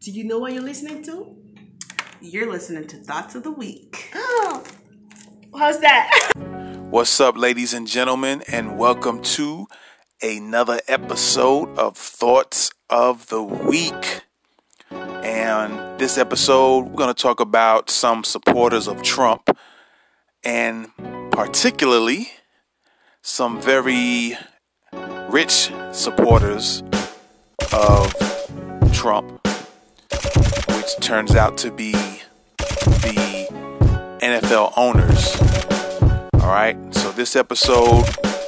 Do you know what you're listening to? You're listening to Thoughts of the Week. Oh, how's that? What's up, ladies and gentlemen, and welcome to another episode of Thoughts of the Week. And this episode, we're going to talk about some supporters of Trump, and particularly some very rich supporters of Trump, which turns out to be the NFL owners. All right, so this episode,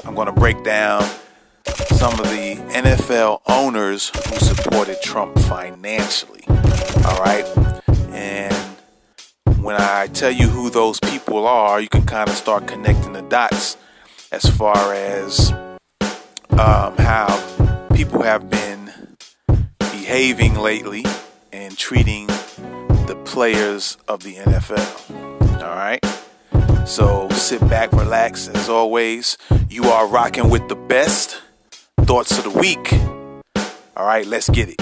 I'm going to break down some of the NFL owners who supported Trump financially. All right, and when I tell you who those people are, you can kind of start connecting the dots as far as um, how people have been behaving lately and treating the players of the NFL. All right. So sit back, relax. As always, you are rocking with the best thoughts of the week. All right, let's get it.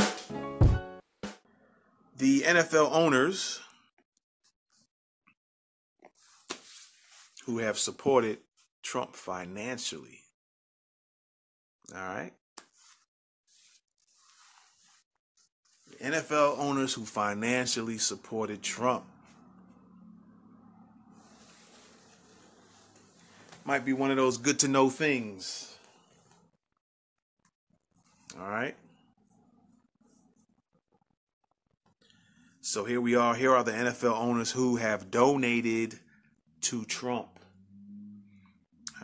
The NFL owners who have supported Trump financially. All right. NFL owners who financially supported Trump. Might be one of those good to know things. All right. So here we are. Here are the NFL owners who have donated to Trump.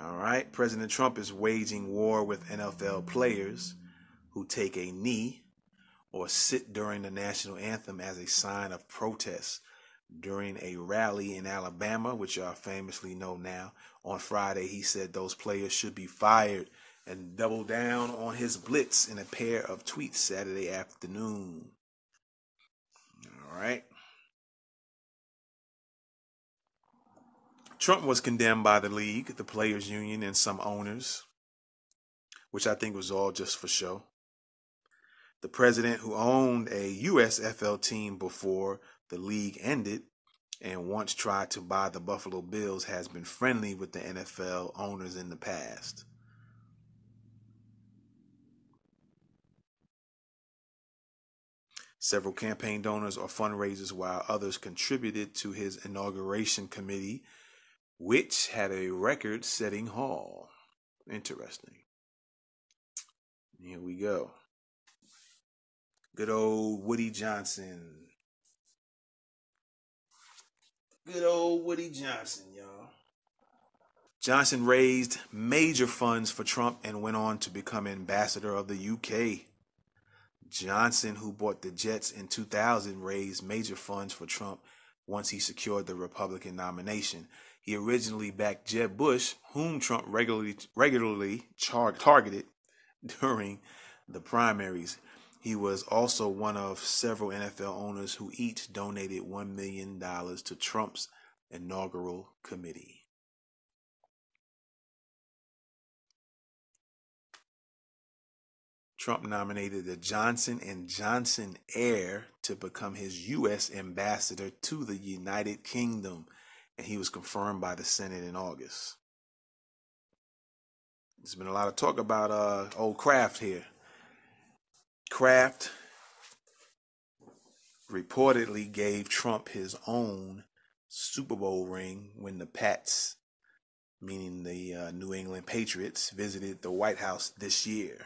All right. President Trump is waging war with NFL players who take a knee or sit during the national anthem as a sign of protest during a rally in Alabama, which y'all famously know now. On Friday, he said those players should be fired and doubled down on his blitz in a pair of tweets Saturday afternoon. All right. Trump was condemned by the league, the players' union, and some owners, which I think was all just for show. The president, who owned a USFL team before the league ended and once tried to buy the Buffalo Bills, has been friendly with the NFL owners in the past. Several campaign donors or fundraisers, while others contributed to his inauguration committee, which had a record setting haul. Interesting. Here we go. Good old Woody Johnson. Good old Woody Johnson, y'all. Johnson raised major funds for Trump and went on to become ambassador of the UK. Johnson, who bought the Jets in 2000, raised major funds for Trump once he secured the Republican nomination. He originally backed Jeb Bush, whom Trump regularly regularly char- targeted during the primaries. He was also one of several NFL owners who each donated $1 million to Trump's inaugural committee. Trump nominated the Johnson and Johnson heir to become his U.S. ambassador to the United Kingdom, and he was confirmed by the Senate in August. There's been a lot of talk about uh, old Kraft here. Kraft reportedly gave Trump his own Super Bowl ring when the Pats, meaning the uh, New England Patriots, visited the White House this year.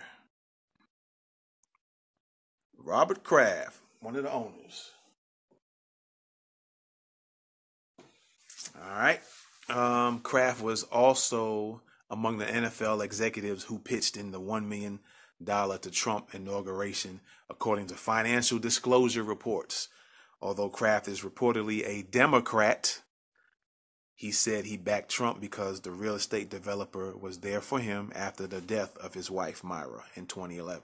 Robert Kraft, one of the owners. All right. Um, Kraft was also among the NFL executives who pitched in the $1 million to Trump inauguration, according to financial disclosure reports. Although Kraft is reportedly a Democrat, he said he backed Trump because the real estate developer was there for him after the death of his wife, Myra, in 2011.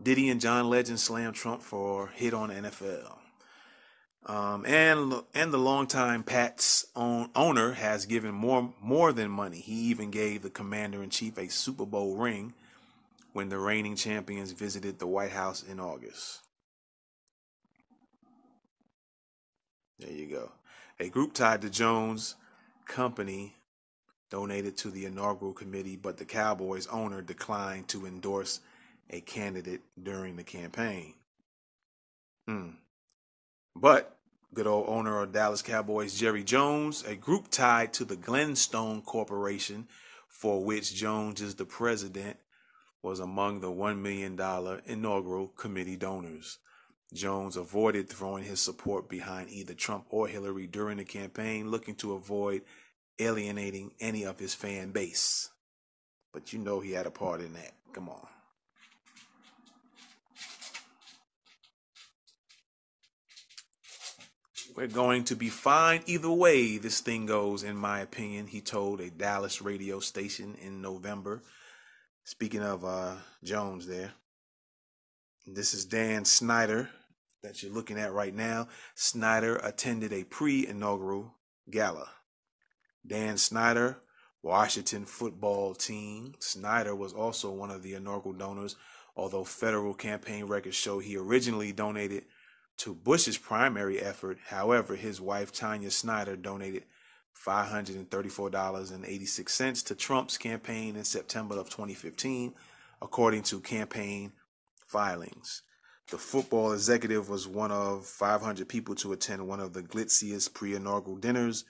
Diddy and John Legend slammed Trump for hit on NFL. Um, and and the longtime Pats own, owner has given more more than money. He even gave the commander in chief a Super Bowl ring when the reigning champions visited the White House in August. There you go. A group tied to Jones' company donated to the inaugural committee, but the Cowboys owner declined to endorse a candidate during the campaign. Hmm. But good old owner of Dallas Cowboys, Jerry Jones, a group tied to the Glenstone Corporation, for which Jones is the president, was among the $1 million inaugural committee donors. Jones avoided throwing his support behind either Trump or Hillary during the campaign, looking to avoid alienating any of his fan base. But you know he had a part in that. Come on. We're going to be fine either way this thing goes, in my opinion, he told a Dallas radio station in November. Speaking of uh, Jones, there. This is Dan Snyder that you're looking at right now. Snyder attended a pre inaugural gala. Dan Snyder, Washington football team. Snyder was also one of the inaugural donors, although federal campaign records show he originally donated to Bush's primary effort. However, his wife Tanya Snyder donated $534.86 to Trump's campaign in September of 2015, according to campaign filings. The football executive was one of 500 people to attend one of the glitziest pre inaugural dinners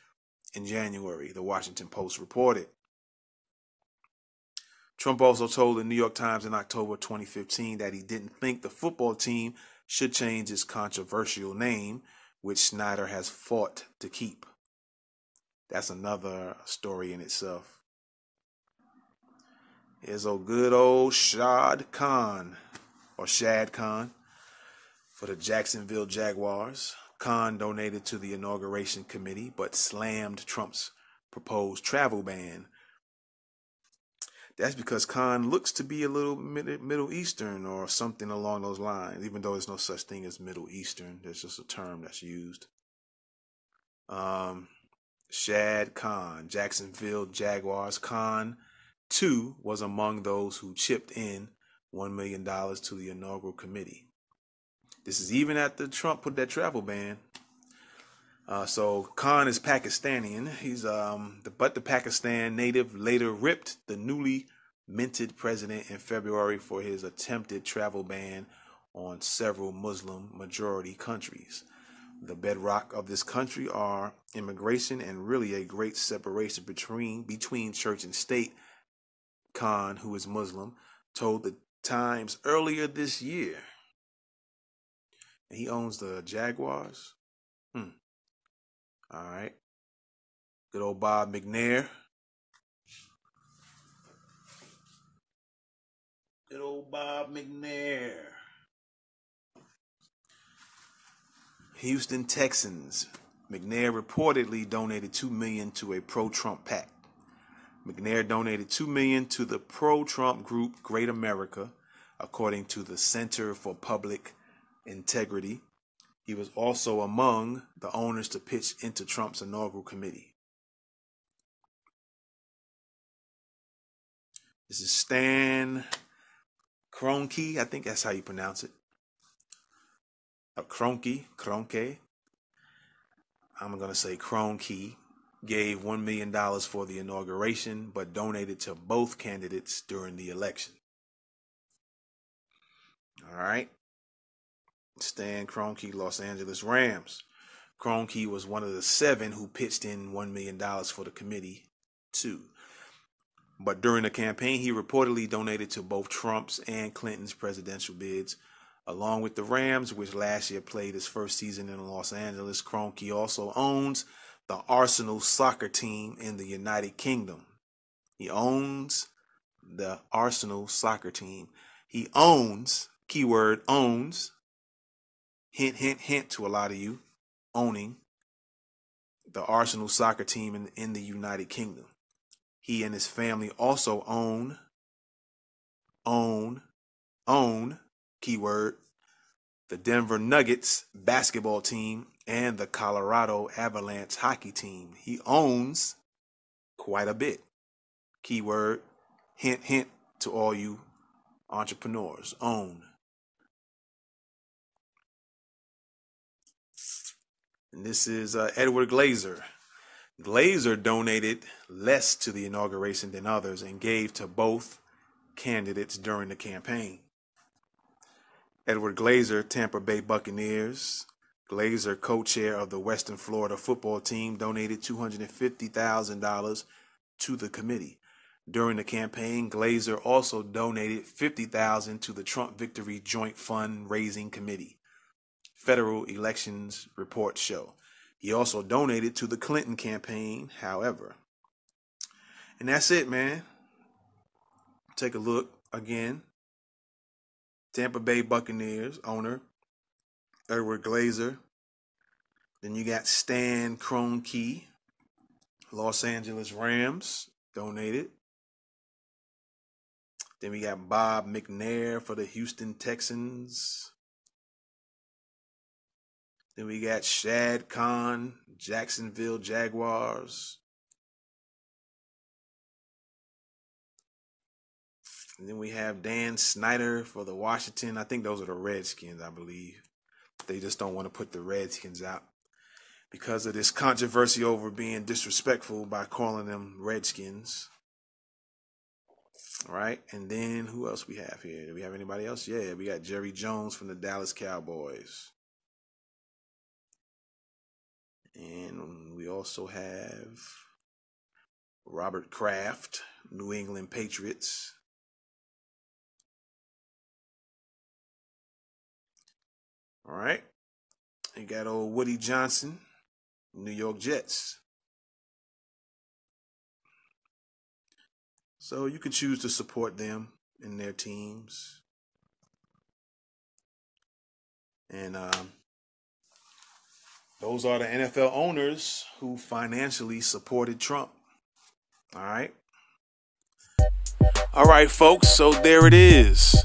in January, the Washington Post reported. Trump also told the New York Times in October 2015 that he didn't think the football team should change its controversial name, which Snyder has fought to keep. That's another story in itself. Here's a good old Shad Khan, or Shad Khan, for the Jacksonville Jaguars. Khan donated to the inauguration committee, but slammed Trump's proposed travel ban. That's because Khan looks to be a little Middle Eastern or something along those lines, even though there's no such thing as Middle Eastern. There's just a term that's used. Um, Shad Khan, Jacksonville Jaguars. Khan, too, was among those who chipped in $1 million to the inaugural committee. This is even after Trump put that travel ban. Uh, so Khan is Pakistani. He's um, the, but the Pakistan native later ripped the newly minted president in February for his attempted travel ban on several Muslim majority countries. The bedrock of this country are immigration and really a great separation between between church and state. Khan, who is Muslim, told the Times earlier this year he owns the Jaguars. Hmm. All right. Good old Bob McNair. Good old Bob McNair. Houston Texans. McNair reportedly donated 2 million to a pro-Trump PAC. McNair donated 2 million to the pro-Trump group Great America, according to the Center for Public integrity. He was also among the owners to pitch into Trump's inaugural committee. This is Stan Kroenke, I think that's how you pronounce it. A Kroenke, Kroenke. I'm going to say Kroenke gave $1 million for the inauguration, but donated to both candidates during the election. All right. Stan Kroenke, Los Angeles Rams. Kroenke was one of the seven who pitched in $1 million for the committee, too. But during the campaign, he reportedly donated to both Trump's and Clinton's presidential bids. Along with the Rams, which last year played its first season in Los Angeles, Kroenke also owns the Arsenal soccer team in the United Kingdom. He owns the Arsenal soccer team. He owns, keyword owns, hint, hint, hint to a lot of you, owning the Arsenal soccer team in, in the United Kingdom. He and his family also own, own, own, keyword, the Denver Nuggets basketball team and the Colorado Avalanche hockey team. He owns quite a bit. Keyword, hint, hint to all you entrepreneurs own. And this is uh, Edward Glazer. Glazer donated less to the inauguration than others and gave to both candidates during the campaign. Edward Glazer, Tampa Bay Buccaneers. Glazer, co chair of the Western Florida football team, donated $250,000 to the committee. During the campaign, Glazer also donated $50,000 to the Trump Victory Joint Fund Raising Committee. Federal elections report show. He also donated to the Clinton campaign, however. And that's it, man. Take a look again. Tampa Bay Buccaneers owner Edward Glazer. Then you got Stan Kroenke, Los Angeles Rams donated. Then we got Bob McNair for the Houston Texans. Then we got Shad Khan, Jacksonville Jaguars. And then we have Dan Snyder for the Washington. I think those are the Redskins, I believe. They just don't want to put the Redskins out because of this controversy over being disrespectful by calling them Redskins. All right, and then who else we have here? Do we have anybody else? Yeah, we got Jerry Jones from the Dallas Cowboys. We also have Robert Kraft, New England Patriots. All right. You got old Woody Johnson, New York Jets. So you can choose to support them and their teams. And um, those are the NFL owners who financially supported Trump. All right. All right, folks. So there it is.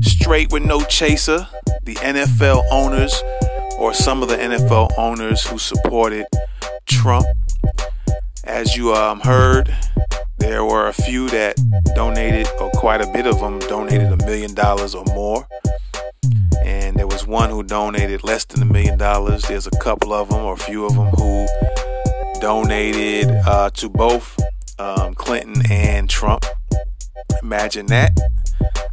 Straight with no chaser. The NFL owners, or some of the NFL owners who supported Trump. As you um, heard, there were a few that donated, or quite a bit of them donated a million dollars or more. One who donated less than a million dollars. There's a couple of them, or a few of them, who donated uh, to both um, Clinton and Trump. Imagine that.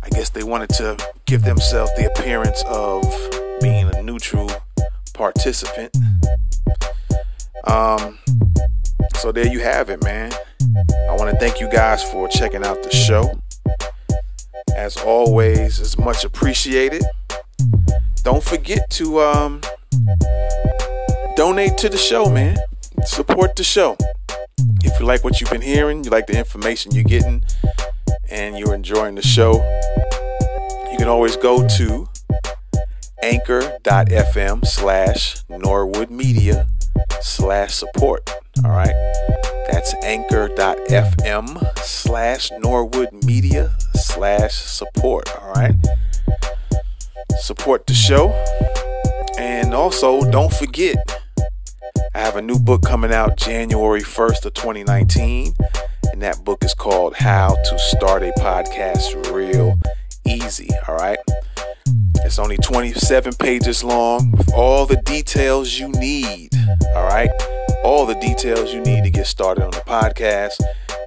I guess they wanted to give themselves the appearance of being a neutral participant. Um, so there you have it, man. I want to thank you guys for checking out the show. As always, it's much appreciated. Don't forget to um, donate to the show, man. Support the show. If you like what you've been hearing, you like the information you're getting, and you're enjoying the show, you can always go to anchor.fm slash Norwood Media slash support. All right. That's anchor.fm slash Norwood Media slash support. All right. Support the show. And also, don't forget, I have a new book coming out January 1st of 2019. And that book is called How to Start a Podcast Real Easy. All right. It's only 27 pages long with all the details you need. All right. All the details you need to get started on the podcast.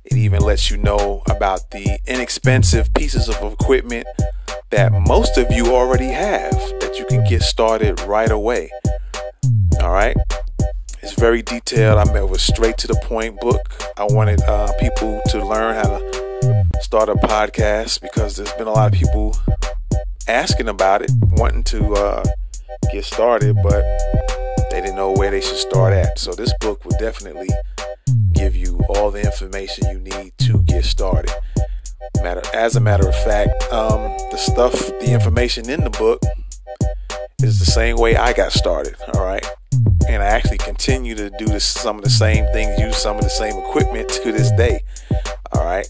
It even lets you know about the inexpensive pieces of equipment that most of you already have that you can get started right away. All right. It's very detailed. I it was straight to the point book. I wanted uh, people to learn how to start a podcast because there's been a lot of people asking about it, wanting to uh, get started, but they didn't know where they should start at. So this book will definitely give you all the information you need to get started. Matter as a matter of fact, um, the stuff, the information in the book is the same way I got started. All right and I actually continue to do this, some of the same things, use some of the same equipment to this day. All right.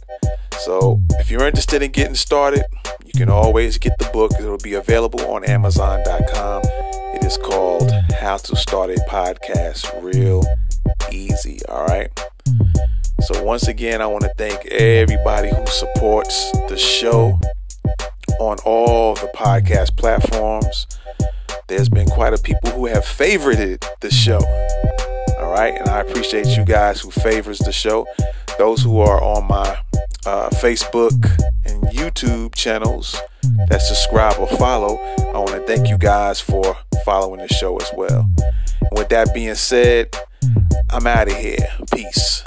So if you're interested in getting started, you can always get the book. It'll be available on Amazon.com. It is called How to Start a Podcast Real Easy. All right. So, once again, I want to thank everybody who supports the show on all the podcast platforms. There's been quite a people who have favorited the show. All right, and I appreciate you guys who favors the show. Those who are on my uh, Facebook and YouTube channels that subscribe or follow, I want to thank you guys for following the show as well. And with that being said, I'm out of here. Peace.